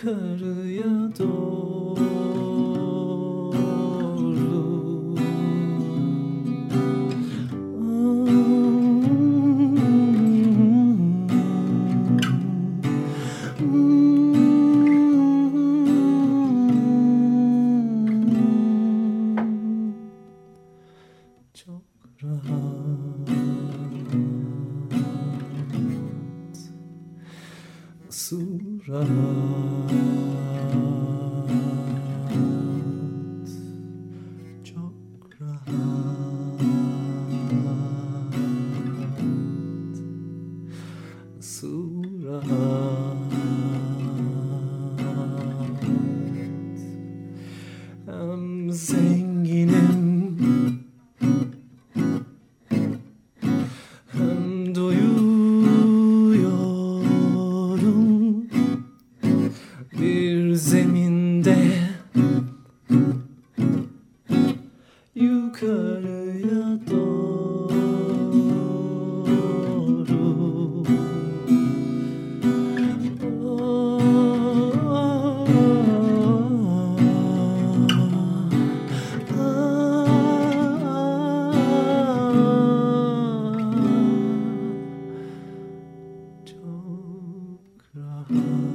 可要多。Mm-hmm.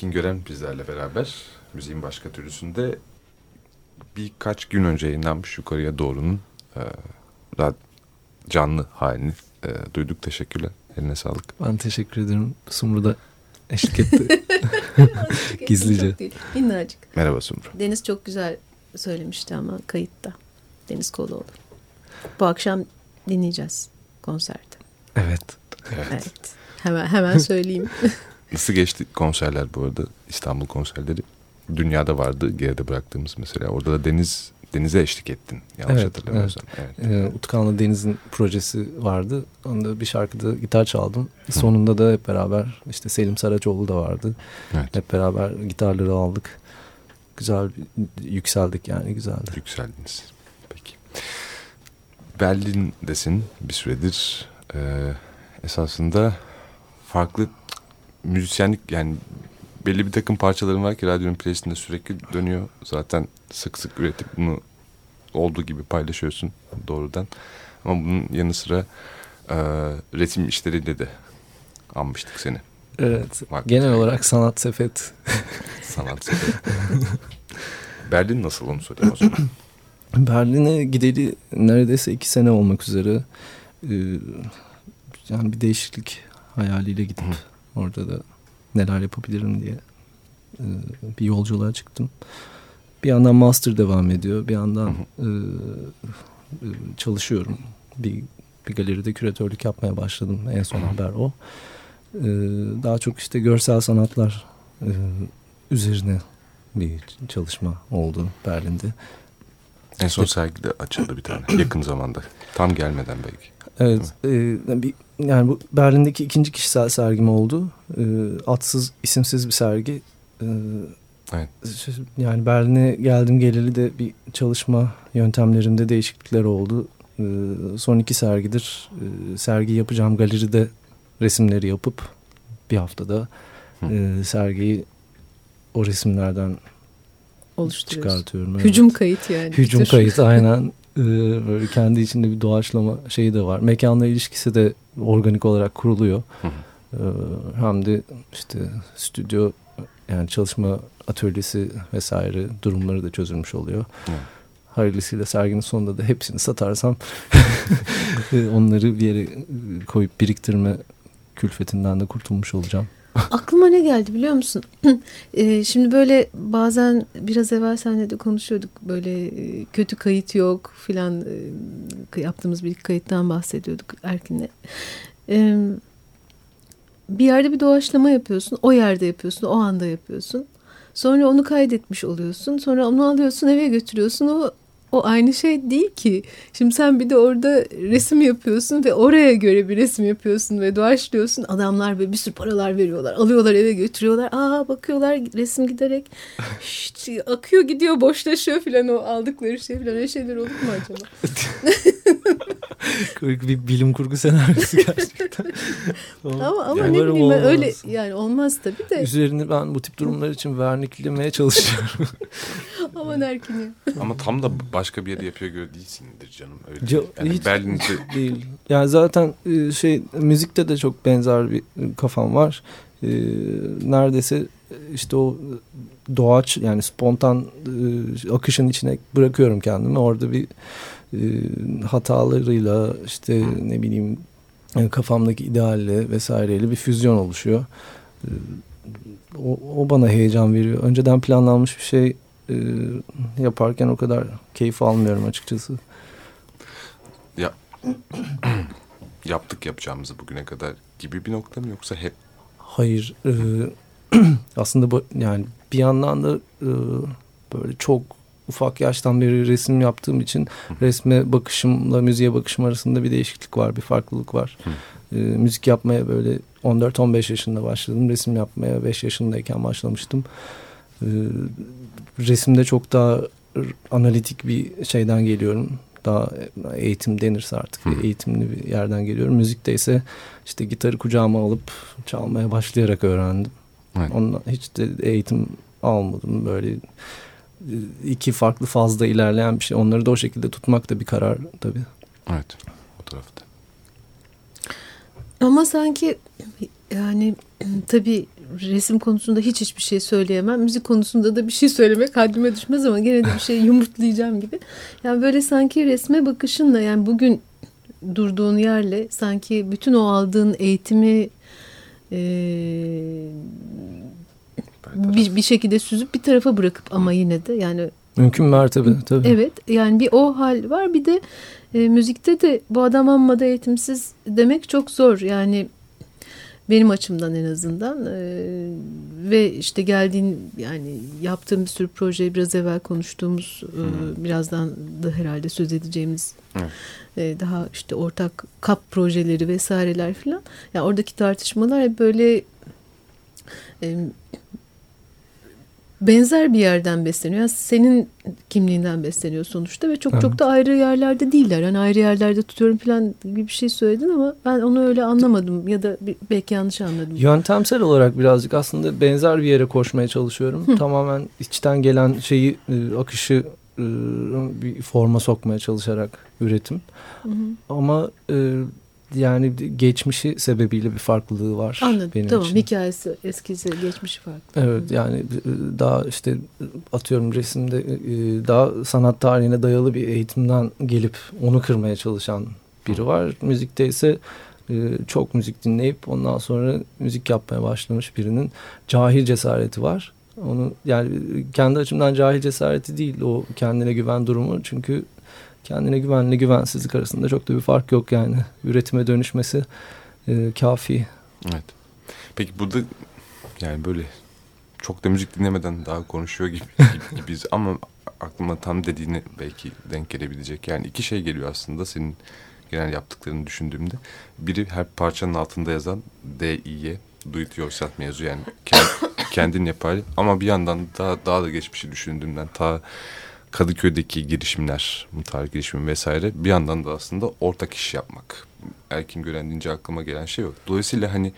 Evet, Erkin Gören bizlerle beraber müziğin başka türlüsünde birkaç gün önce yayınlanmış Yukarıya Doğru'nun e, canlı halini e, duyduk. Teşekkürler. Eline sağlık. Ben teşekkür ederim. Sumru da eşlik etti. Gizlice. Minnacık. Merhaba Sumru. Deniz çok güzel söylemişti ama kayıtta. Deniz Koloğlu. Bu akşam dinleyeceğiz konserde. Evet. Evet. evet. Hemen hemen söyleyeyim. Nasıl geçti konserler bu arada? İstanbul konserleri. Dünyada vardı geride bıraktığımız mesela. Orada da Deniz Denize eşlik ettin. Yanlış evet, hatırlamıyorsam. Evet. evet. Ee, Utkan'la Deniz'in projesi vardı. Onda bir şarkıda gitar çaldım. Hı. Sonunda da hep beraber işte Selim Saraçoğlu da vardı. Evet. Hep beraber gitarları aldık. Güzel yükseldik yani güzeldi. Yükseldiniz. Peki. Berlin'desin bir süredir. Ee, esasında farklı müzisyenlik yani belli bir takım parçaların var ki radyonun playlistinde sürekli dönüyor. Zaten sık sık üretip bunu olduğu gibi paylaşıyorsun doğrudan. Ama bunun yanı sıra e, resim işleriyle de anmıştık seni. Evet. Bak, genel olarak sanat sepet. sanat sepet. Berlin nasıl onu sorayım o zaman. Berlin'e gideli neredeyse iki sene olmak üzere. Ee, yani bir değişiklik hayaliyle gidip Hı. Orada da neler yapabilirim diye e, bir yolculuğa çıktım. Bir yandan master devam ediyor, bir yandan e, e, çalışıyorum. Bir, bir galeride küratörlük yapmaya başladım. En son haber o. E, daha çok işte görsel sanatlar e, üzerine bir çalışma oldu Berlin'de. En son sergide açıldı bir tane yakın zamanda. Tam gelmeden belki. Evet. E, bir, yani bu Berlin'deki ikinci kişisel sergim oldu. E, atsız, isimsiz bir sergi. E, evet. Yani Berlin'e geldim geleli de bir çalışma yöntemlerimde değişiklikler oldu. E, son iki sergidir e, sergi yapacağım galeride resimleri yapıp bir haftada e, sergiyi o resimlerden çıkartıyorum. Evet. Hücum kayıt yani. Hücum kayıt aynen. Ee, böyle kendi içinde bir doğaçlama şeyi de var. Mekanla ilişkisi de organik olarak kuruluyor. Ee, hem de işte stüdyo yani çalışma atölyesi vesaire durumları da çözülmüş oluyor. Hı. Hayırlısıyla serginin sonunda da hepsini satarsam onları bir yere koyup biriktirme külfetinden de kurtulmuş olacağım. Aklıma ne geldi biliyor musun? e, şimdi böyle bazen biraz evvel seninle de konuşuyorduk. Böyle e, kötü kayıt yok filan e, yaptığımız bir kayıttan bahsediyorduk Erkin'le. Bir yerde bir doğaçlama yapıyorsun. O yerde yapıyorsun. O anda yapıyorsun. Sonra onu kaydetmiş oluyorsun. Sonra onu alıyorsun eve götürüyorsun. O o aynı şey değil ki. Şimdi sen bir de orada resim yapıyorsun ve oraya göre bir resim yapıyorsun ve doğaçlıyorsun. Adamlar böyle bir sürü paralar veriyorlar. Alıyorlar eve götürüyorlar. Aa bakıyorlar resim giderek şşt, akıyor gidiyor boşlaşıyor filan o aldıkları şey filan. Öyle şeyler olur mu acaba? bir bilim kurgu senaryosu gerçekten. ama ama yani ne bileyim olmaz. ben öyle yani olmaz tabii de. Üzerini ben bu tip durumlar için verniklemeye çalışıyorum. Aman Erkin Ama tam da başka bir yerde yapıyor göre değilsindir canım. Öyle Ca yani hiç Berlin'de... değil. Yani zaten e, şey müzikte de çok benzer bir kafam var. E, neredeyse işte o doğaç yani spontan e, akışın içine bırakıyorum kendimi. Orada bir hatalarıyla işte ne bileyim kafamdaki idealle vesaireyle bir füzyon oluşuyor. O, o bana heyecan veriyor. Önceden planlanmış bir şey e, yaparken o kadar keyif almıyorum açıkçası. Ya yaptık yapacağımızı bugüne kadar gibi bir nokta mı yoksa hep? Hayır. E, aslında bu, yani bir yandan da e, böyle çok ufak yaştan beri resim yaptığım için resme bakışımla müziğe bakışım arasında bir değişiklik var, bir farklılık var. E, müzik yapmaya böyle 14-15 yaşında başladım. Resim yapmaya 5 yaşındayken başlamıştım. E, resimde çok daha analitik bir şeyden geliyorum. Daha eğitim denirse artık Hı. eğitimli bir yerden geliyorum. Müzikte ise işte gitarı kucağıma alıp çalmaya başlayarak öğrendim. Evet. Ondan hiç de eğitim almadım. Böyle iki farklı fazla ilerleyen bir şey. Onları da o şekilde tutmak da bir karar tabii. Evet. O tarafta. Ama sanki yani tabii resim konusunda hiç hiçbir şey söyleyemem. Müzik konusunda da bir şey söylemek haddime düşmez ama gene de bir şey yumurtlayacağım gibi. Yani böyle sanki resme bakışınla yani bugün durduğun yerle sanki bütün o aldığın eğitimi e, bir, bir şekilde süzüp bir tarafa bırakıp ama yine de yani Mümkün mertebe tabii. Evet yani bir o hal var bir de e, müzikte de bu adam amma da eğitimsiz demek çok zor. Yani benim açımdan en azından e, ve işte geldiğin yani yaptığım bir sürü projeyi biraz evvel konuştuğumuz e, birazdan da herhalde söz edeceğimiz e, daha işte ortak kap projeleri vesaireler filan. Yani oradaki tartışmalar hep böyle e, benzer bir yerden besleniyor. Yani senin kimliğinden besleniyor sonuçta ve çok evet. çok da ayrı yerlerde değiller. Yani ayrı yerlerde tutuyorum falan gibi bir şey söyledin ama ben onu öyle anlamadım ya da belki yanlış anladım. Yöntemsel olarak birazcık aslında benzer bir yere koşmaya çalışıyorum. Hı. Tamamen içten gelen şeyi e, akışı e, bir forma sokmaya çalışarak üretim. Hı hı. Ama e, yani geçmişi sebebiyle bir farklılığı var. Anladım. Benim tamam için. hikayesi eskisi geçmişi farklı. Evet yani e, daha işte atıyorum resimde e, daha sanat tarihine dayalı bir eğitimden gelip onu kırmaya çalışan biri var. Müzikte ise e, çok müzik dinleyip ondan sonra müzik yapmaya başlamış birinin cahil cesareti var. Onu yani kendi açımdan cahil cesareti değil o kendine güven durumu çünkü kendine güvenle güvensizlik arasında çok da bir fark yok yani. Üretime dönüşmesi e, kafi. Evet. Peki burada yani böyle çok da müzik dinlemeden daha konuşuyor gibi, gibi gibiyiz ama aklıma tam dediğini belki denk gelebilecek. Yani iki şey geliyor aslında senin genel yaptıklarını düşündüğümde. Biri her parçanın altında yazan D-İ'ye do it yourself mevzu yani kendin yapar ama bir yandan daha, daha da geçmişi düşündüğümden ta Kadıköy'deki girişimler, muhtar girişimi vesaire bir yandan da aslında ortak iş yapmak. Erkin Gören deyince aklıma gelen şey yok. Dolayısıyla hani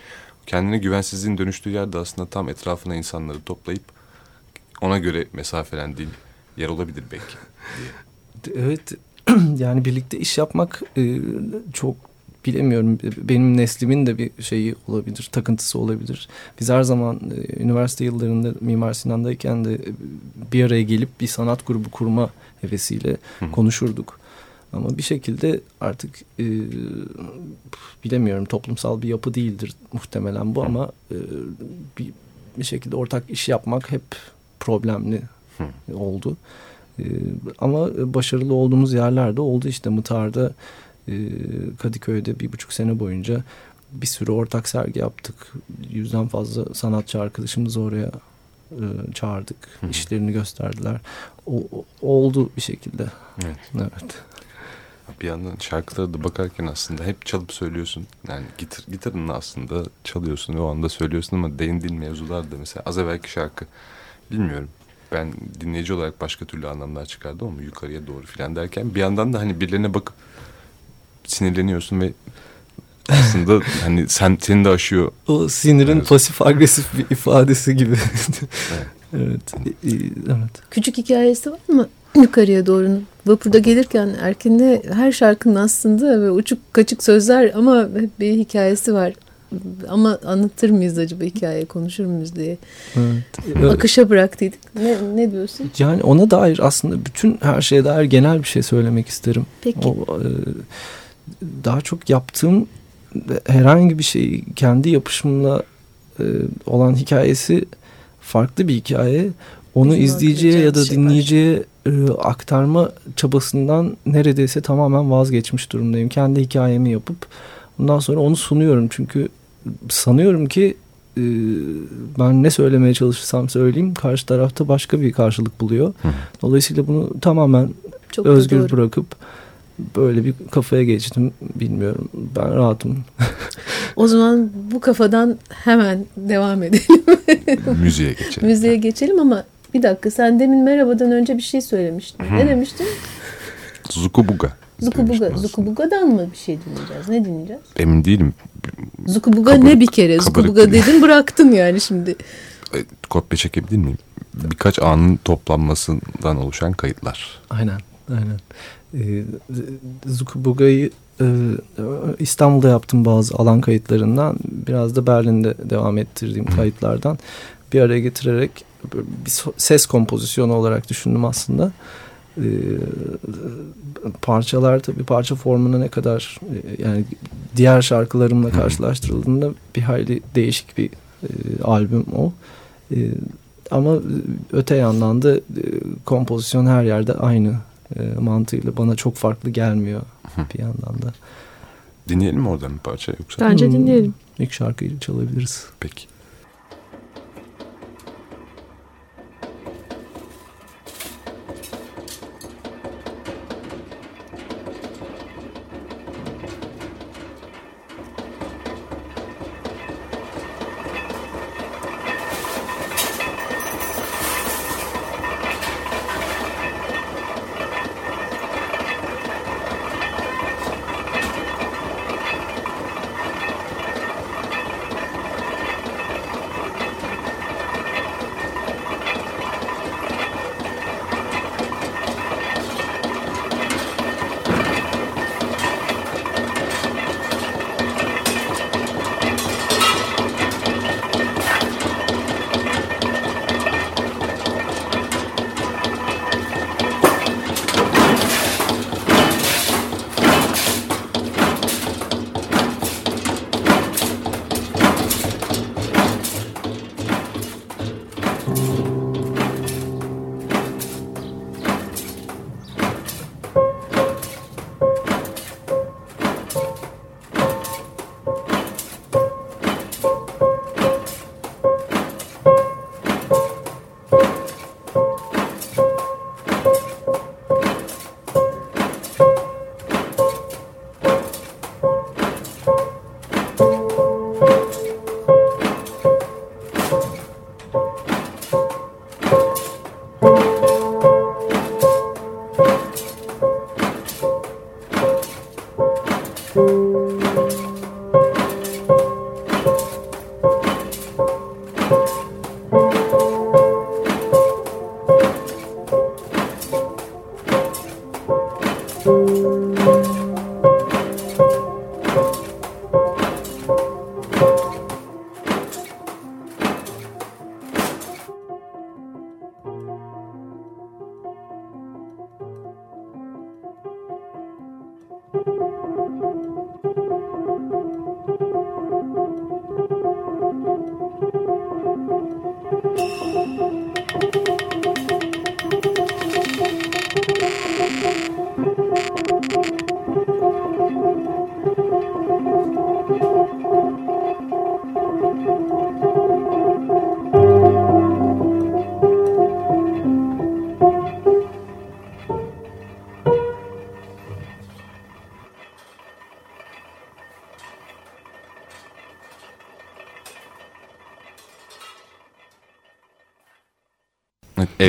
kendine güvensizliğin dönüştüğü yerde aslında tam etrafına insanları toplayıp ona göre mesafelendiğin yer olabilir belki diye. Evet yani birlikte iş yapmak e, çok bilemiyorum benim neslimin de bir şeyi olabilir, takıntısı olabilir. Biz her zaman e, üniversite yıllarında Mimar Sinan'dayken de e, bir araya gelip bir sanat grubu kurma hevesiyle Hı. konuşurduk. Ama bir şekilde artık e, bilemiyorum toplumsal bir yapı değildir muhtemelen bu Hı. ama e, bir, bir şekilde ortak iş yapmak hep problemli Hı. oldu. E, ama başarılı olduğumuz yerlerde oldu işte Mıtar'da Kadıköy'de bir buçuk sene boyunca bir sürü ortak sergi yaptık. Yüzden fazla sanatçı arkadaşımızı oraya e, çağırdık. Hı. İşlerini gösterdiler. O, o, oldu bir şekilde. Evet. evet. Bir yandan şarkılara da bakarken aslında hep çalıp söylüyorsun. Yani gitar, gitarını aslında çalıyorsun ve o anda söylüyorsun ama değindiğin mevzular da mesela az evvelki şarkı bilmiyorum. Ben dinleyici olarak başka türlü anlamlar çıkardım ama yukarıya doğru filan derken bir yandan da hani birilerine bakıp sinirleniyorsun ve aslında hani sen seni de aşıyor. O sinirin evet. pasif agresif bir ifadesi gibi. evet. evet. Evet. Küçük hikayesi var mı? Yukarıya doğru vapurda gelirken Erkin'de her şarkının aslında ve uçuk kaçık sözler ama hep bir hikayesi var. Ama anlatır mıyız acaba hikaye konuşur muyuz diye. Evet. Akışa bıraktıydık. Ne, ne diyorsun? Yani ona dair aslında bütün her şeye dair genel bir şey söylemek isterim. Peki. O, e, daha çok yaptığım herhangi bir şey kendi yapışımla e, olan hikayesi farklı bir hikaye. Onu Bizim izleyiciye ya da şey dinleyiciye e, aktarma çabasından neredeyse tamamen vazgeçmiş durumdayım. Kendi hikayemi yapıp ondan sonra onu sunuyorum. Çünkü sanıyorum ki e, ben ne söylemeye çalışırsam söyleyeyim karşı tarafta başka bir karşılık buluyor. Dolayısıyla bunu tamamen Çok özgür bırakıp böyle bir kafaya geçtim bilmiyorum ben rahatım. o zaman bu kafadan hemen devam edelim. Müziğe geçelim. Müziğe geçelim ama bir dakika sen demin merhabadan önce bir şey söylemiştin. Hmm. Ne demiştin? Zukubuga. Zukubuga. Zukubuga'dan mı bir şey dinleyeceğiz? Ne dinleyeceğiz? Emin değilim. Zukubuga kabarık, ne bir kere? Zukubuga dedin bıraktın yani şimdi. E, kopya çekebilir miyim? Birkaç anın toplanmasından oluşan kayıtlar. Aynen. Aynen e, Zukubuga'yı e, İstanbul'da yaptım bazı alan kayıtlarından. Biraz da Berlin'de devam ettirdiğim kayıtlardan bir araya getirerek bir ses kompozisyonu olarak düşündüm aslında. E, parçalar tabii parça formuna ne kadar e, yani diğer şarkılarımla karşılaştırıldığında bir hayli değişik bir e, albüm o. E, ama öte yandan da e, kompozisyon her yerde aynı e, mantığıyla bana çok farklı gelmiyor bir yandan da. Dinleyelim mi oradan bir parça yoksa? Bence hmm, dinleyelim. İlk şarkıyı çalabiliriz. Peki.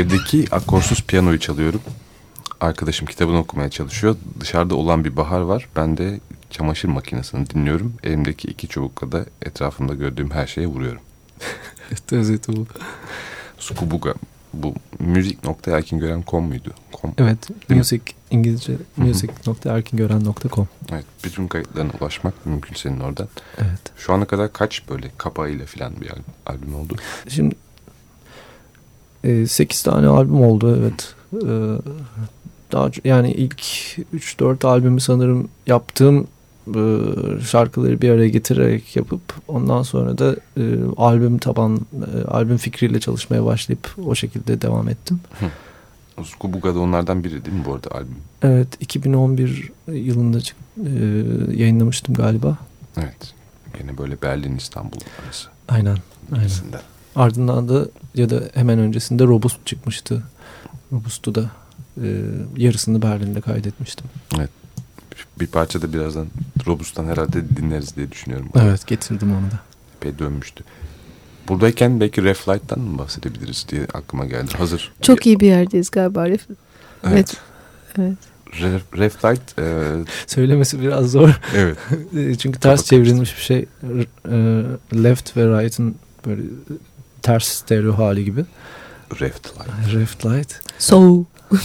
Evdeki akorsuz piyanoyu çalıyorum. Arkadaşım kitabını okumaya çalışıyor. Dışarıda olan bir bahar var. Ben de çamaşır makinesini dinliyorum. Elimdeki iki çubukla da etrafımda gördüğüm her şeye vuruyorum. Özeti bu. Skubuga. Bu müzik.erkingören.com muydu? Com. Evet. Music İngilizce music.erkingören.com Evet. Bütün kayıtlarına ulaşmak mümkün senin oradan. Evet. Şu ana kadar kaç böyle kapağıyla falan bir albüm oldu? Şimdi e, ee, 8 tane albüm oldu evet. E, daha yani ilk 3-4 albümü sanırım yaptığım e, şarkıları bir araya getirerek yapıp ondan sonra da e, albüm taban e, albüm fikriyle çalışmaya başlayıp o şekilde devam ettim. Skubuga da onlardan biri değil mi bu arada albüm? Evet 2011 yılında e, yayınlamıştım galiba. Evet. Yine böyle Berlin İstanbul arası. Aynen. Aynen. Ardından da ya da hemen öncesinde Robust çıkmıştı. Robust'u da e, yarısını Berlin'de kaydetmiştim. Evet. Bir parça da birazdan Robust'tan herhalde dinleriz diye düşünüyorum. Evet getirdim onu da. Epey dönmüştü. Buradayken belki Reflight'tan mı bahsedebiliriz diye aklıma geldi. Hazır. Çok iyi bir yerdeyiz galiba. Ref evet. evet. evet. Reflight e... söylemesi biraz zor. Evet. Çünkü ters çevrilmiş bir şey. E, left ve right'ın böyle ters stereo hali gibi. Rift Light. Rift Light. So.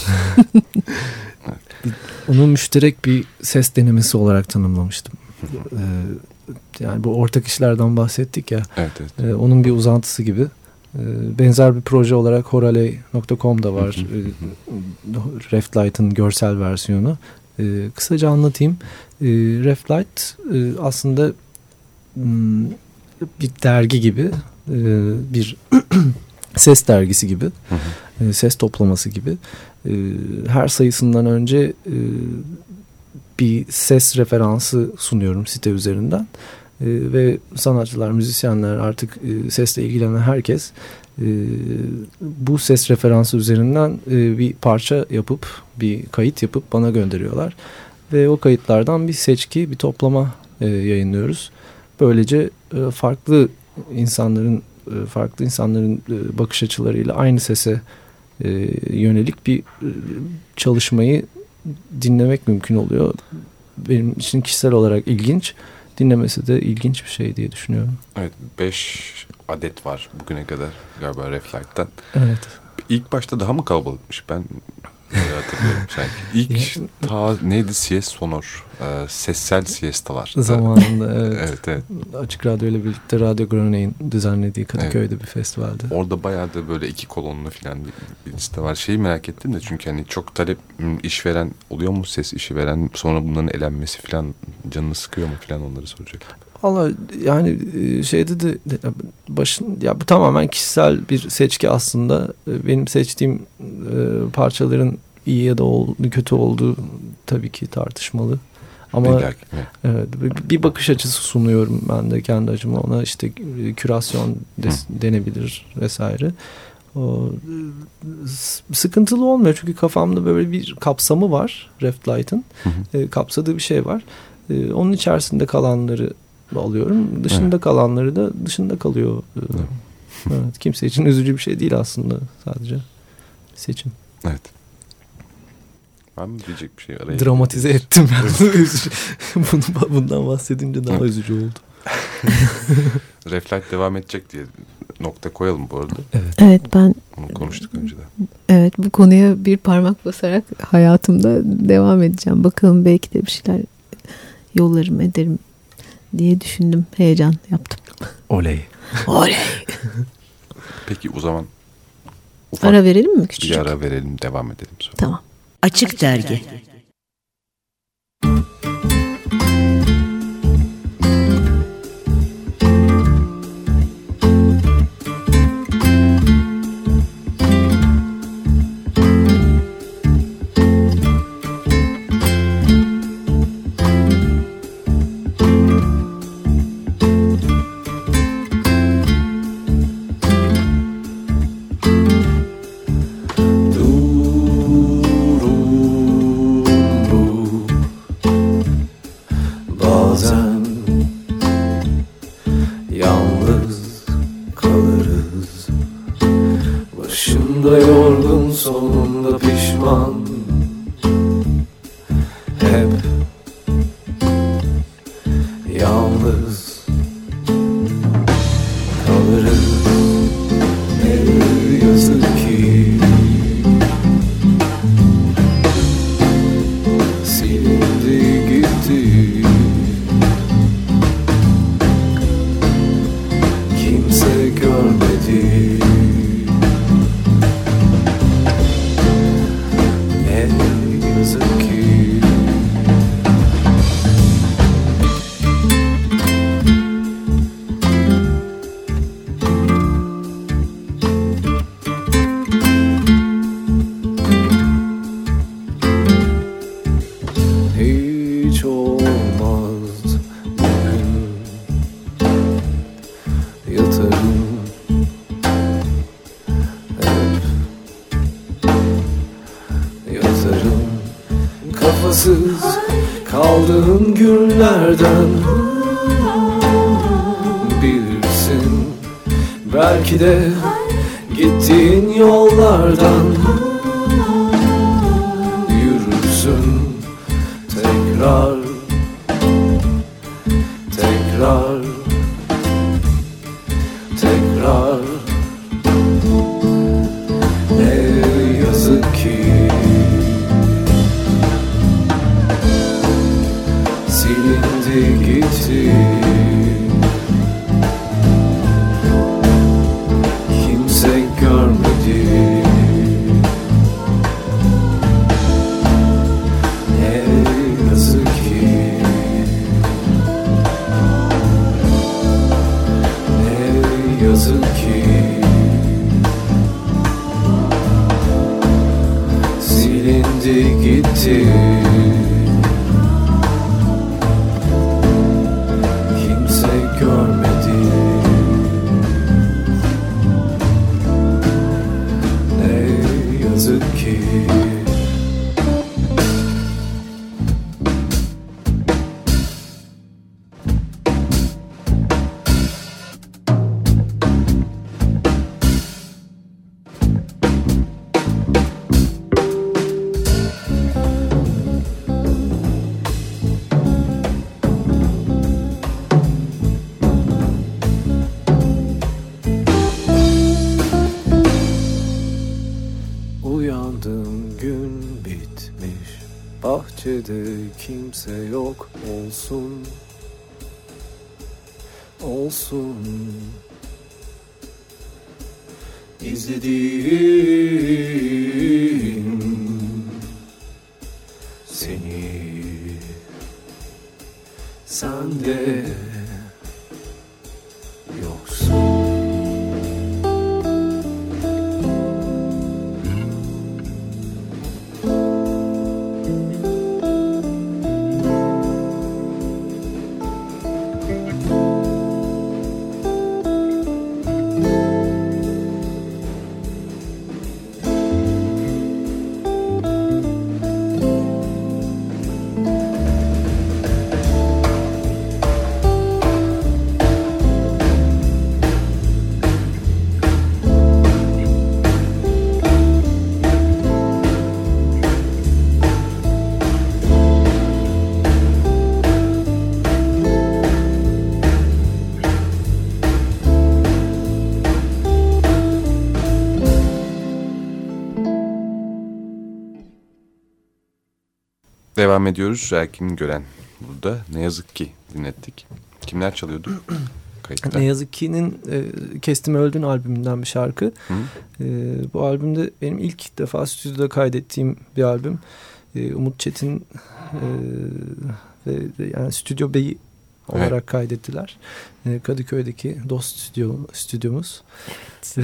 Onu müşterek bir ses denemesi olarak tanımlamıştım. Ee, yani bu ortak işlerden bahsettik ya. Evet, evet. Ee, onun bir uzantısı gibi. Ee, benzer bir proje olarak horaley.com'da var. Ee, Reflight'ın görsel versiyonu. Ee, kısaca anlatayım. Ee, Reflight e, aslında hmm, bir dergi gibi e, bir ses dergisi gibi e, ses toplaması gibi e, her sayısından önce e, bir ses referansı sunuyorum site üzerinden. E, ve sanatçılar, müzisyenler artık e, sesle ilgilenen herkes e, bu ses referansı üzerinden e, bir parça yapıp bir kayıt yapıp bana gönderiyorlar. Ve o kayıtlardan bir seçki bir toplama e, yayınlıyoruz. Böylece e, farklı insanların e, farklı insanların e, bakış açılarıyla aynı sese e, yönelik bir çalışmayı dinlemek mümkün oluyor. Benim için kişisel olarak ilginç, dinlemesi de ilginç bir şey diye düşünüyorum. Evet, beş adet var bugüne kadar galiba Reflight'tan. Evet. İlk başta daha mı kalabalıkmış? Ben Öyle hatırlıyorum sanki. İlk ta neydi Siest Sonor. E, sessel siestalar. Zamanında evet. evet, evet. Açık Radyo ile birlikte Radyo Graney'in düzenlediği Kadıköy'de evet. bir festivalde. Orada bayağı da böyle iki kolonlu falan bir, bir liste var. Şeyi merak ettim de çünkü hani çok talep işveren oluyor mu ses işi veren sonra bunların elenmesi falan canını sıkıyor mu falan onları soracak. Valla yani şeyde de başın ya bu tamamen kişisel bir seçki aslında. Benim seçtiğim e, parçaların iyi ya da ol, kötü olduğu tabii ki tartışmalı. Ama evet, bir bakış açısı sunuyorum ben de kendi acıma ona işte kürasyon de, denebilir vesaire. O, sıkıntılı olmuyor çünkü kafamda böyle bir kapsamı var Reflight'ın e, kapsadığı bir şey var. E, onun içerisinde kalanları alıyorum. Dışında evet. kalanları da dışında kalıyor. Evet. evet. Kimse için üzücü bir şey değil aslında sadece seçim. Evet. Var mı diyecek bir şey? Araya Dramatize ettim. Bunu, bundan bahsedince daha üzücü oldu. Reflect devam edecek diye nokta koyalım bu arada. Evet. Evet ben Onu konuştuk önceden. Evet bu konuya bir parmak basarak hayatımda devam edeceğim. Bakalım belki de bir şeyler yollarım ederim diye düşündüm. Heyecan yaptım. Oley. Oley. Peki o zaman ufak ara verelim mi küçücük? Bir ara verelim devam edelim sonra. Tamam. Açık Dergi silindi kimse yok olsun. Olsun. İzlediğim Seni Sen de Devam ediyoruz. Erkin Gören burada. Ne yazık ki dinlettik. Kimler çalıyordu kayıtta? Ne yazık ki'nin e, Kestim Öldün albümünden bir şarkı. Hı? E, bu albümde benim ilk defa stüdyoda kaydettiğim bir albüm. E, Umut Çetin e, ve yani stüdyo beyi olarak Evet. kaydettiler. E, Kadıköy'deki Dost stüdyo, stüdyomuz. E,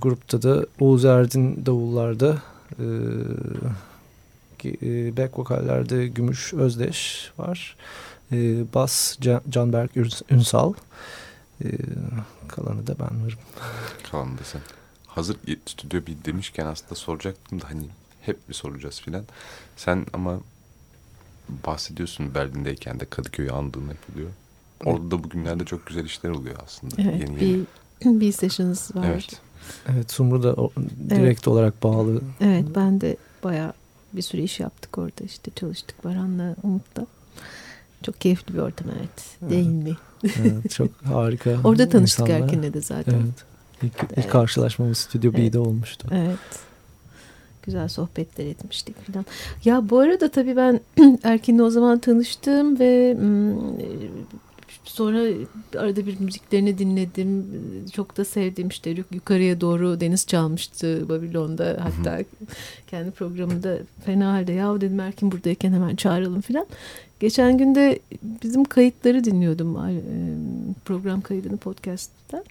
grupta da Oğuz Erdin davullarda e, e, back vokallerde Gümüş Özdeş var. E, bas Can, Canberk Üns- Ünsal. E, kalanı da ben varım. Kalan da sen. Hazır stüdyo bir demişken aslında soracaktım da hani hep bir soracağız filan. Sen ama bahsediyorsun Berlin'deyken de Kadıköy'ü andığın hep oluyor. Orada da bugünlerde çok güzel işler oluyor aslında. Evet yeni yeni. bir, bir sessions var. Evet. Evet Sumru da o, direkt olarak bağlı. Evet ben de bayağı bir sürü iş yaptık orada işte çalıştık Baran'la Umut'la. Çok keyifli bir ortam evet. Değil mi? Evet, çok harika. Orada tanıştık insanlar. Erkin'le de zaten. Evet. İlk, ilk Evet. karşılaşmamız Stüdyo Evet. B'de olmuştu. Evet. Güzel sohbetler etmiştik falan. Ya bu arada tabii ben Erkin'le o zaman tanıştım ve mm, sonra arada bir müziklerini dinledim. Çok da sevdim işte yuk- yukarıya doğru Deniz çalmıştı Babilon'da. Hatta kendi programında fena halde ya dedim Erkin buradayken hemen çağıralım falan. Geçen günde bizim kayıtları dinliyordum e, program kaydını podcast'ta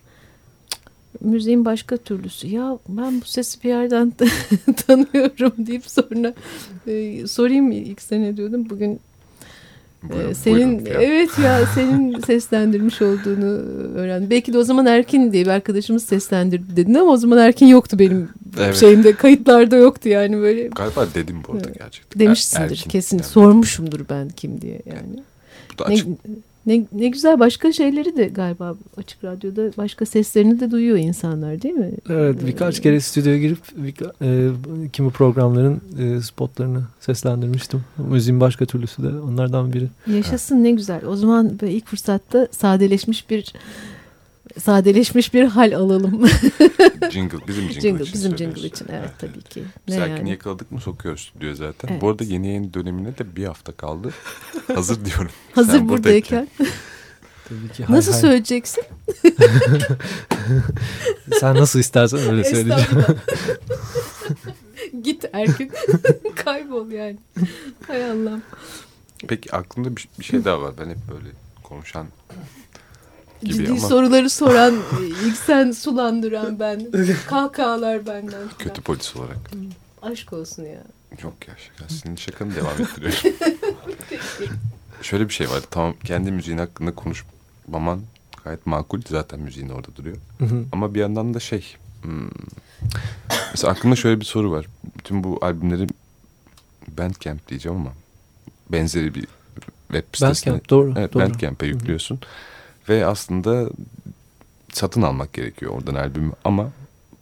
müziğin başka türlüsü. Ya ben bu sesi bir yerden tanıyorum deyip sonra e, sorayım ilk sene diyordum. Bugün Buyurun, senin buyurun evet ya senin seslendirmiş olduğunu öğrendim. Belki de o zaman Erkin diye bir arkadaşımız seslendirdi dedin ama o zaman Erkin yoktu benim Evet. şeyimde kayıtlarda yoktu yani böyle Galiba dedim bu arada Evet. gerçekten. demişsindir Er- Erkin kesin sormuşumdur ben kim diye yani. Bu da açık. ne, ne güzel başka şeyleri de galiba açık radyoda başka seslerini de duyuyor insanlar değil mi? Evet birkaç kere stüdyoya girip birka- e, kimi programların e, spotlarını seslendirmiştim. Müziğin başka türlüsü de onlardan biri. Yaşasın ne güzel. O zaman ilk fırsatta sadeleşmiş bir sadeleşmiş bir hal alalım. jingle bizim jingle, jingle için bizim jingle için evet, Evet, tabii ki. Ne Erkin'i yani? yakaladık mı sokuyoruz diyor zaten. Evet. Bu arada yeni yayın dönemine de bir hafta kaldı. Hazır diyorum. Hazır Sen buradayken Tabii ki. hay nasıl hay. söyleyeceksin? Sen nasıl istersen öyle söyleyeceğim. Git Erkin. Kaybol yani. Hay Allah'ım. Peki aklımda bir, bir şey daha var. Ben hep böyle konuşan gibi Ciddi ama soruları soran, ilk sen sulandıran ben. Kahkahalar benden. kötü polis olarak. Aşk olsun ya. Yok ya şaka. Senin şakanı devam ettiriyorum. Şöyle bir şey var. Tamam kendi müziğin hakkında konuşmaman gayet makul. Zaten müziğin orada duruyor. Hı hı. Ama bir yandan da şey... hmm, mesela aklımda şöyle bir soru var. Bütün bu albümleri Bandcamp diyeceğim ama benzeri bir web sitesine... Bandcamp doğru. Evet, doğru. Bandcamp'e yüklüyorsun. Ve aslında satın almak gerekiyor oradan albümü ama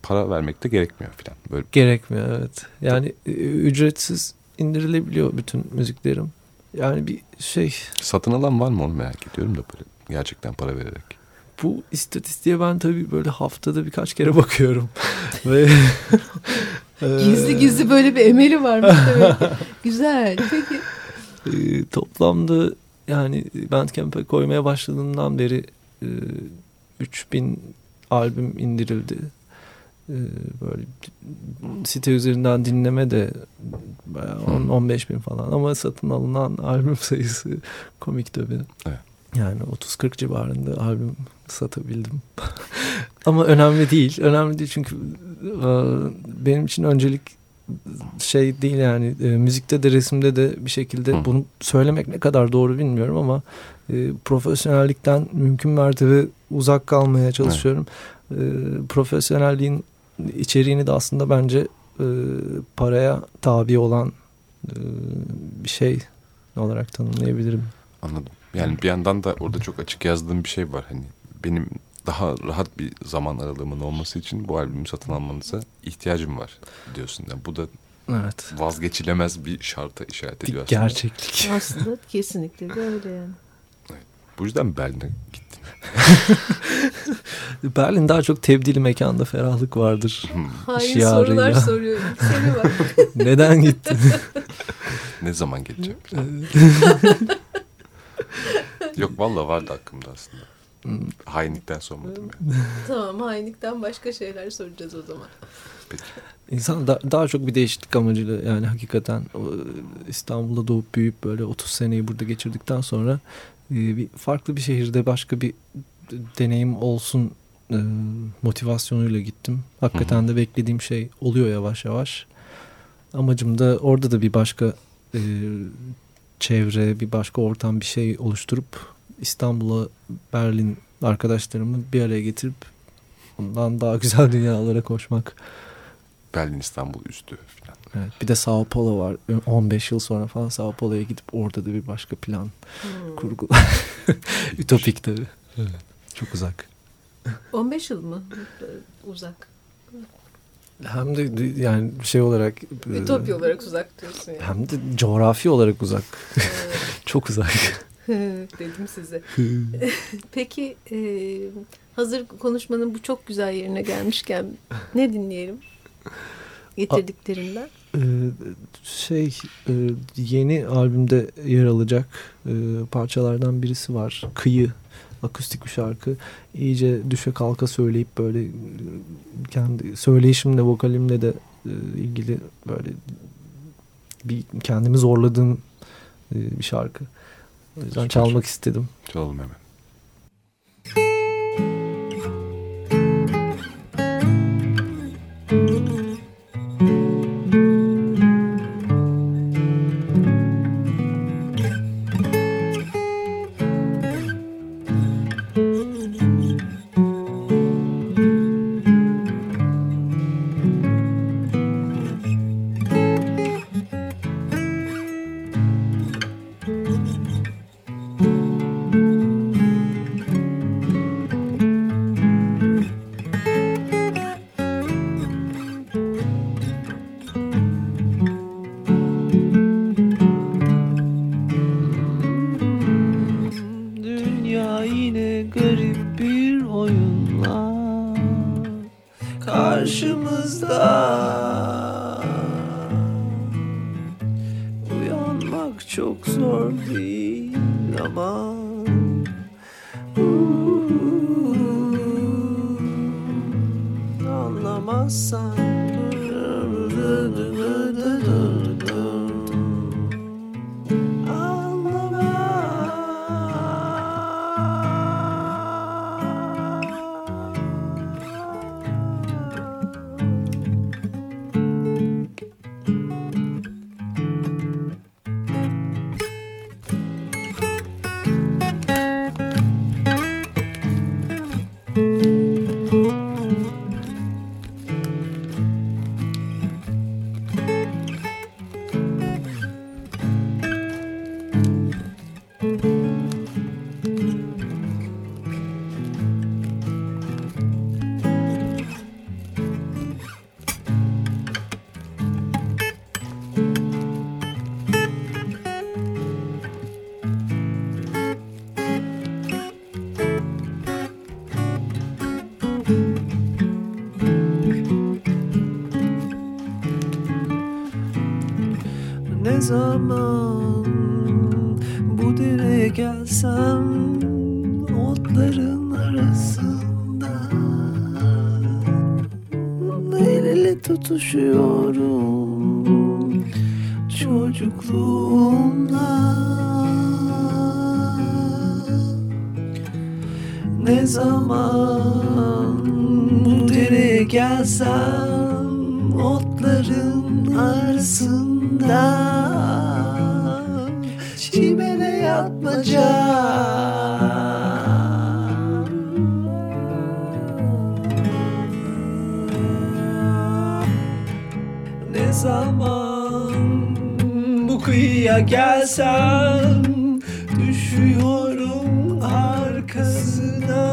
para vermek de gerekmiyor falan. Böyle Gerekmiyor evet. Yani e, ücretsiz indirilebiliyor bütün müziklerim. Yani bir şey satın alan var mı onu merak ediyorum da böyle gerçekten para vererek. bu istatistiğe ben tabii böyle haftada birkaç kere bakıyorum. Ve Gizli gizli böyle bir emeli varmış demek. Güzel. Peki. e, toplamda yani Bandcamp'e koymaya başladığımdan beri e, 3000 albüm indirildi. E, böyle site üzerinden dinleme de bayağı 10-15 bin falan ama satın alınan albüm sayısı komik tabii. Evet. Yani 30-40 civarında albüm satabildim. ama önemli değil. Önemli değil çünkü e, benim için öncelik şey değil yani e, müzikte de resimde de bir şekilde Hı. bunu söylemek ne kadar doğru bilmiyorum ama e, profesyonellikten mümkün mertebe uzak kalmaya çalışıyorum. E, profesyonelliğin içeriğini de aslında bence e, paraya tabi olan e, bir şey olarak tanımlayabilirim. Anladım. Yani bir yandan da orada çok açık yazdığım bir şey var. Hani benim daha rahat bir zaman aralığımın olması için bu albümü satın almanıza ihtiyacım var diyorsun. Yani bu da Evet. vazgeçilemez bir şarta işaret Bir ediyor aslında. gerçeklik. Aslında kesinlikle de öyle yani. Bu yüzden Berlin'e gittin. Berlin daha çok tebdili mekanda ferahlık vardır. Hmm. Hain Şiarıyla. sorular soruyor. Bak. Neden gittin? Ne zaman gelecek? Yok valla vardı aklımda aslında. Hainlikten sormadım yani. tamam hainlikten başka şeyler soracağız o zaman. Peki. İnsan da, daha çok bir değişiklik amacıyla yani hakikaten İstanbul'da doğup büyüyüp böyle 30 seneyi burada geçirdikten sonra e, bir farklı bir şehirde başka bir deneyim olsun e, motivasyonuyla gittim. Hakikaten de beklediğim şey oluyor yavaş yavaş. Amacım da orada da bir başka e, çevre, bir başka ortam bir şey oluşturup İstanbul'a Berlin arkadaşlarımı bir araya getirip ondan daha güzel dünyalara koşmak. Berlin İstanbul üstü falan. Evet, bir de Sao Paulo var. 15 yıl sonra falan Sao Paulo'ya gidip orada da bir başka plan Hmm. kurgu. Ütopik tabii. Çok uzak. 15 yıl mı? Uzak. Hem de yani şey olarak e, Ütopya olarak uzak diyorsun yani. hem de coğrafi olarak uzak. Çok uzak. Dedim size. Peki e, hazır konuşmanın bu çok güzel yerine gelmişken ne dinleyelim? Getirdiklerinden. Ee, şey e, yeni albümde yer alacak e, parçalardan birisi var. Kıyı akustik bir şarkı. İyice düşe kalka söyleyip böyle e, kendi söyleyişimle vokalimle de e, ilgili böyle bir kendimi zorladığım e, bir şarkı. O yüzden çalmak istedim. Çalalım hemen. Karşımızda. Uyanmak çok zor değil ama. Anlamazsan El ele tutuşuyorum çocukluğumla. Ne zaman bu dereye gelsem otların arasında çimene yatmaca zaman bu kıyıya gelsem Düşüyorum arkasına.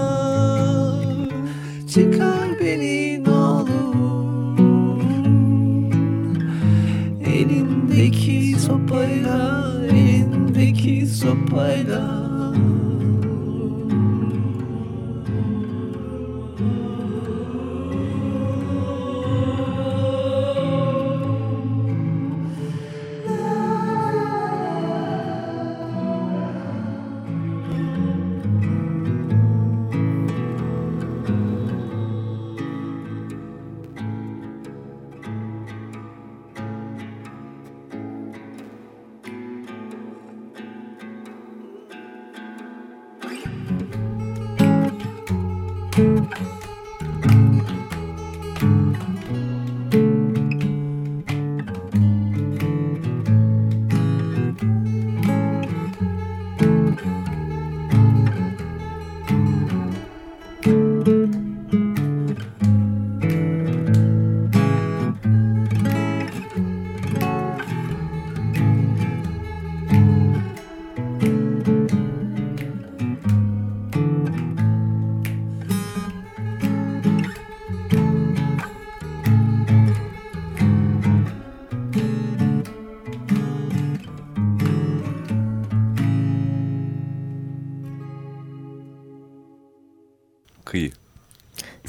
Çıkar beni ne olur. Elindeki sopayla Elindeki sopayla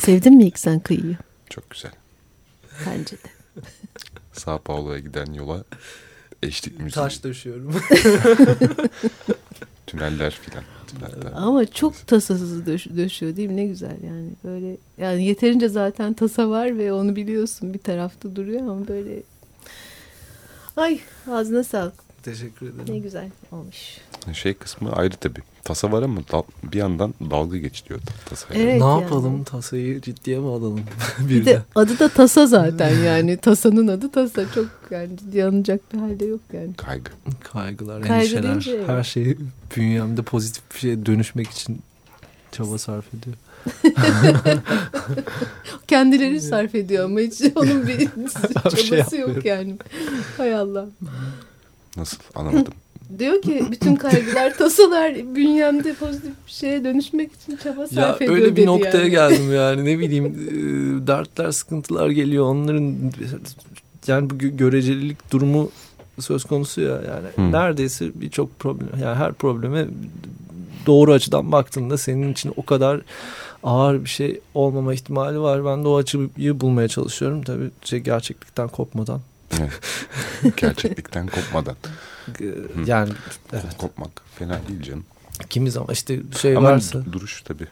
Sevdin mi ilk sen kıyıyı? Çok güzel. Bence de. Sao Paulo'ya giden yola eşlik müziği. Taş döşüyorum. Tüneller filan. Ama çok tasasız döş- döşüyor değil mi? Ne güzel yani. Böyle yani yeterince zaten tasa var ve onu biliyorsun bir tarafta duruyor ama böyle Ay ağzına sağlık. Teşekkür ederim. Ne güzel olmuş. Şey kısmı ayrı tabii. Tasa var ama dal- bir yandan dalga geçiliyor tasaya. Evet. ne yani. yapalım tasayı ciddiye mi alalım Bir birden? de adı da tasa zaten yani. Tasanın adı tasa. Çok yani ciddiye alınacak bir halde yok yani. Kaygı. Kaygılar, Kaygı endişeler, deyince her şeyi bünyemde pozitif bir şeye dönüşmek için çaba sarf ediyor. Kendileri sarf ediyor ama hiç onun bir çabası şey yok yani. Hay Allah. Nasıl anlamadım. Diyor ki bütün kaygılar, tasalar bünyemde pozitif bir şeye dönüşmek için çaba Ya sarf ediyor öyle bir noktaya yani. geldim yani ne bileyim e, dertler sıkıntılar geliyor onların yani bu gö- görecelilik durumu söz konusu ya yani Hmm. neredeyse birçok problem yani her probleme doğru açıdan baktığında senin için o kadar ağır bir şey olmama ihtimali var. Ben de o açıyı bulmaya çalışıyorum. Tabii şey gerçeklikten kopmadan. gerçeklikten kopmadan. Yani evet. Kopmak fena değil canım. Kimi zaman işte şey Ama varsa. duruş tabii.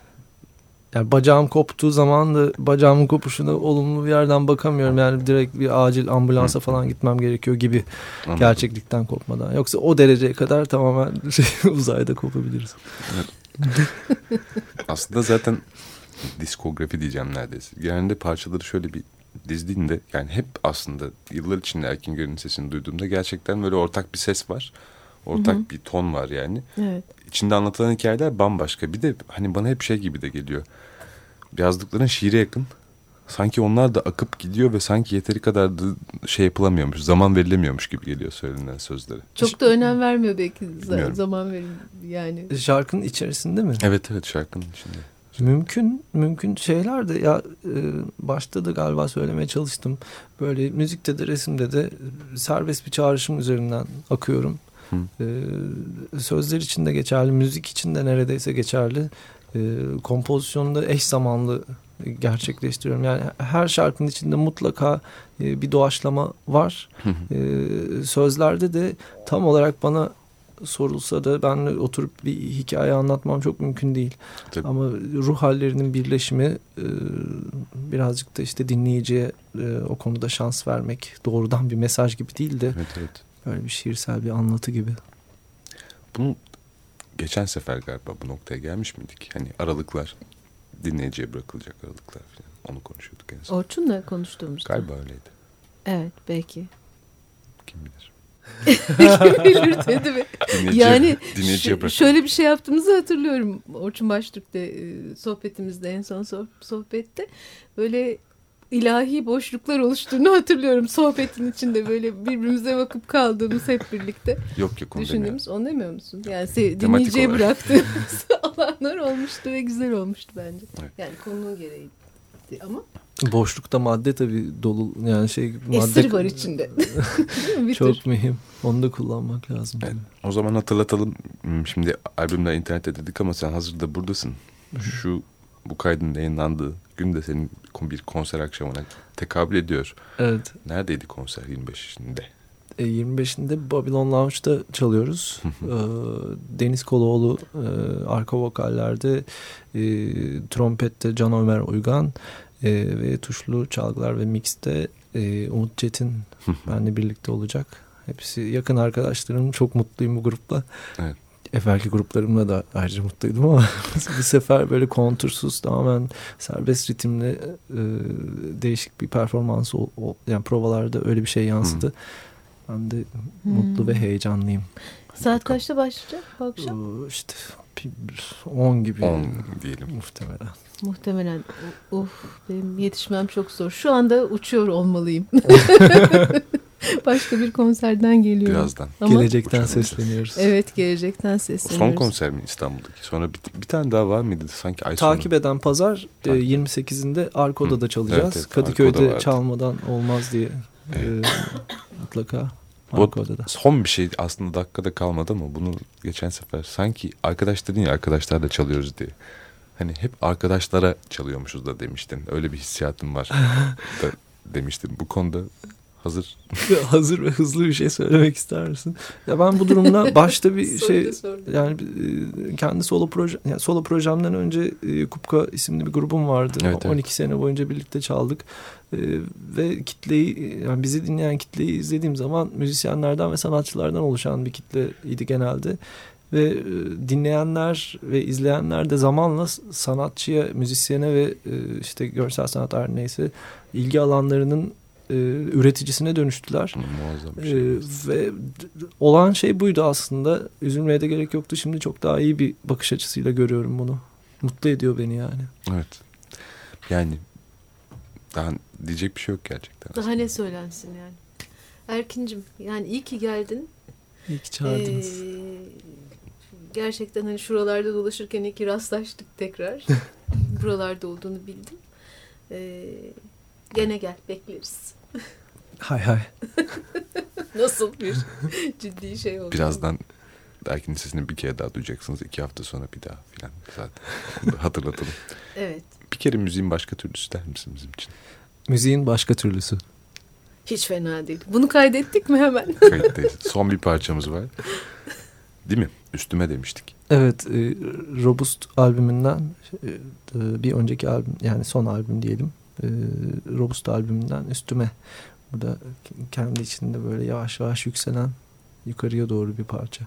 Yani bacağım koptuğu zaman da bacağımın kopuşuna olumlu bir yerden bakamıyorum. Yani direkt bir acil ambulansa falan gitmem gerekiyor gibi Anladım. gerçeklikten kopmadan. Yoksa o dereceye kadar tamamen şey, uzayda kopabiliriz. Aslında zaten diskografi diyeceğim neredeyse. Genelde parçaları şöyle bir dizdiğinde yani hep aslında yıllar içinde Erkin Göl'ün sesini duyduğumda gerçekten böyle ortak bir ses var. Ortak hı hı. bir ton var yani. Evet. İçinde anlatılan hikayeler bambaşka. Bir de hani bana hep şey gibi de geliyor. Yazdıkların şiire yakın. Sanki onlar da akıp gidiyor ve sanki yeteri kadar da şey yapılamıyormuş. Zaman verilemiyormuş gibi geliyor söylenen sözleri. Çok da önem vermiyor belki Bilmiyorum. zaman verin yani. Şarkının içerisinde mi? Evet evet şarkının içinde. Mümkün mümkün şeyler de ya e, başta da galiba söylemeye çalıştım. Böyle müzikte de resimde de serbest bir çağrışım üzerinden akıyorum. E, sözler için de geçerli, müzik için de neredeyse geçerli. E, kompozisyonda eş zamanlı gerçekleştiriyorum. Yani her şarkının içinde mutlaka e, bir doğaçlama var. e, sözlerde de tam olarak bana sorulsa da ben oturup bir hikaye anlatmam çok mümkün değil. Tabii. Ama ruh hallerinin birleşimi e, birazcık da işte dinleyiciye e, o konuda şans vermek doğrudan bir mesaj gibi değil de evet, evet. böyle bir şiirsel bir anlatı gibi. Bunu geçen sefer galiba bu noktaya gelmiş miydik? Hani aralıklar dinleyiciye bırakılacak aralıklar falan. Onu konuşuyorduk en son. Orçun'la konuştuğumuzda. Galiba öyleydi. Evet belki. Kim bilir. Bilir dedi mi? Yani şöyle bir şey yaptığımızı hatırlıyorum. Orçun Baştürk'te e, sohbetimizde en son sohbette. Böyle ilahi boşluklar oluştuğunu hatırlıyorum sohbetin içinde böyle birbirimize bakıp kaldığımız hep birlikte. Yok yok onu Düşündüğümüz onu demiyor musun? Yani dinleyiciye bıraktığımız alanlar olmuştu ve güzel olmuştu bence. Evet. Yani konunun gereği ama Boşlukta madde tabii dolu yani şey madde Esir var içinde. Çok mühim. Onu da kullanmak lazım. Evet, o zaman hatırlatalım. Hmm, şimdi albümde internette dedik ama sen hazırda buradasın. Şu bu kaydın yayınlandığı gün de senin bir konser akşamına tekabül ediyor. Evet. Neredeydi konser 25'inde? E, 25'inde Babylon Lounge'da çalıyoruz. e, Deniz Koloğlu e, arka vokallerde, e, trompette Can Ömer Uygan e, ve tuşlu çalgılar ve mixte e, Umut Çetin benle birlikte olacak. Hepsi yakın arkadaşlarım. Çok mutluyum bu grupla. Evet evvelki gruplarımla da ayrıca mutluydum ama bu sefer böyle kontursuz tamamen serbest ritimli e, değişik bir performans ol, ol, yani provalarda öyle bir şey yansıdı. Hmm. Ben de hmm. mutlu ve heyecanlıyım. Saat kaçta başlayacak bu akşam? İşte 10 gibi. 10 diyelim. Muhtemelen. Muhtemelen. Uf benim yetişmem çok zor. Şu anda uçuyor olmalıyım. Başka bir konserden geliyorum. Birazdan. Ama, gelecekten sesleniyoruz. Evet gelecekten sesleniyoruz. son konser mi İstanbul'daki? Sonra bir, bir tane daha var mıydı sanki ay Takip sonu. eden pazar e, 28'inde Arko'da da çalacağız. Evet, evet, Kadıköy'de çalmadan olmaz diye evet. e, mutlaka. Bu son bir şey aslında dakikada kalmadı ama bunu geçen sefer sanki arkadaş dedin ya arkadaşlar da çalıyoruz diye. Hani hep arkadaşlara çalıyormuşuz da demiştin. Öyle bir hissiyatım var da demiştin. Bu konuda hazır. hazır ve hızlı bir şey söylemek ister misin? Ya ben bu durumda başta bir şey yani e, kendi solo proje yani solo projemden önce e, Kupka isimli bir grubum vardı. Evet, 12 evet. sene boyunca birlikte çaldık. E, ve kitleyi yani bizi dinleyen kitleyi izlediğim zaman müzisyenlerden ve sanatçılardan oluşan bir kitleydi genelde ve dinleyenler ve izleyenler de zamanla sanatçıya, müzisyene ve işte görsel sanat her neyse ilgi alanlarının e, üreticisine dönüştüler. Muazzam bir şey. E, ve olan şey buydu aslında. Üzülmeye de gerek yoktu. Şimdi çok daha iyi bir bakış açısıyla görüyorum bunu. Mutlu ediyor beni yani. Evet. Yani daha diyecek bir şey yok gerçekten. Daha ne söylensin yani. Erkin'cim yani iyi ki geldin. İyi ki çağırdınız. Ee, gerçekten hani şuralarda dolaşırken iyi ki rastlaştık tekrar. Buralarda olduğunu bildim. Ee, Gene gel bekleriz. Hay hay. Nasıl bir ciddi şey oldu. Birazdan Erkin'in sesini bir kere daha duyacaksınız. iki hafta sonra bir daha filan zaten. hatırlatalım. evet. Bir kere müziğin başka türlüsü der misin bizim için? Müziğin başka türlüsü. Hiç fena değil. Bunu kaydettik mi hemen? Kayıttayız. Son bir parçamız var. Değil mi? Üstüme demiştik. Evet, e, Robust albümünden e, bir önceki albüm yani son albüm diyelim. E, Robust albümünden üstüme. Bu da kendi içinde böyle yavaş yavaş yükselen yukarıya doğru bir parça.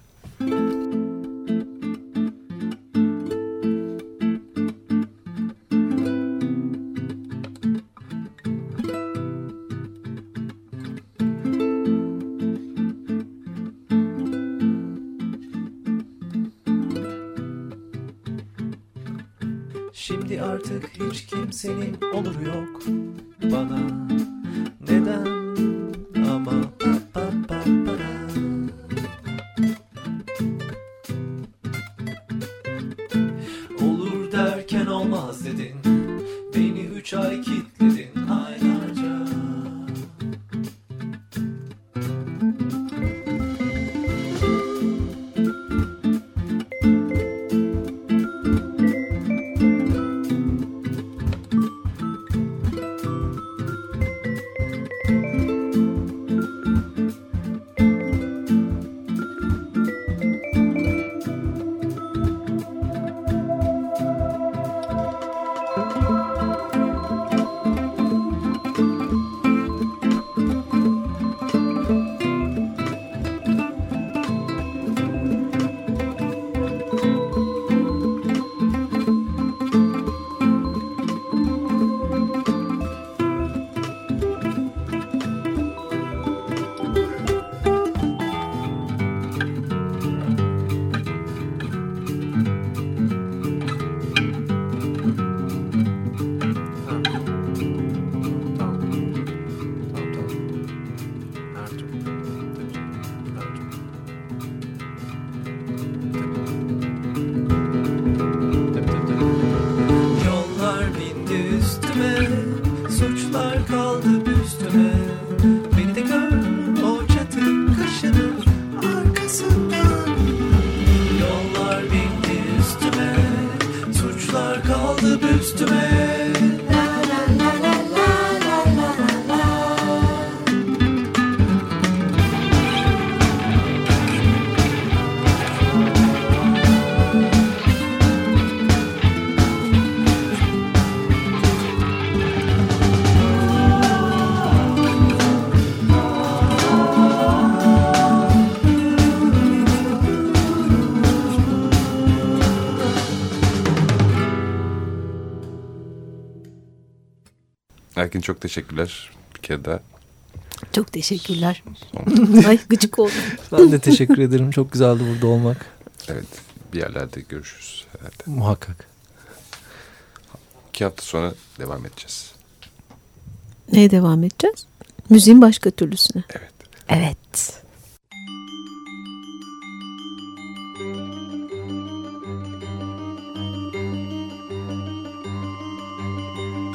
Şimdi artık hiç kimsenin olur Suçlar kaldı üstüme Erkin çok teşekkürler. Bir kere daha. Çok teşekkürler. Ay gıcık oldum. Ben de teşekkür ederim. Çok güzeldi burada olmak. Evet. Bir yerlerde görüşürüz herhalde. Muhakkak. İki hafta sonra devam edeceğiz. Neye devam edeceğiz? Müziğin başka türlüsüne. Evet. Evet.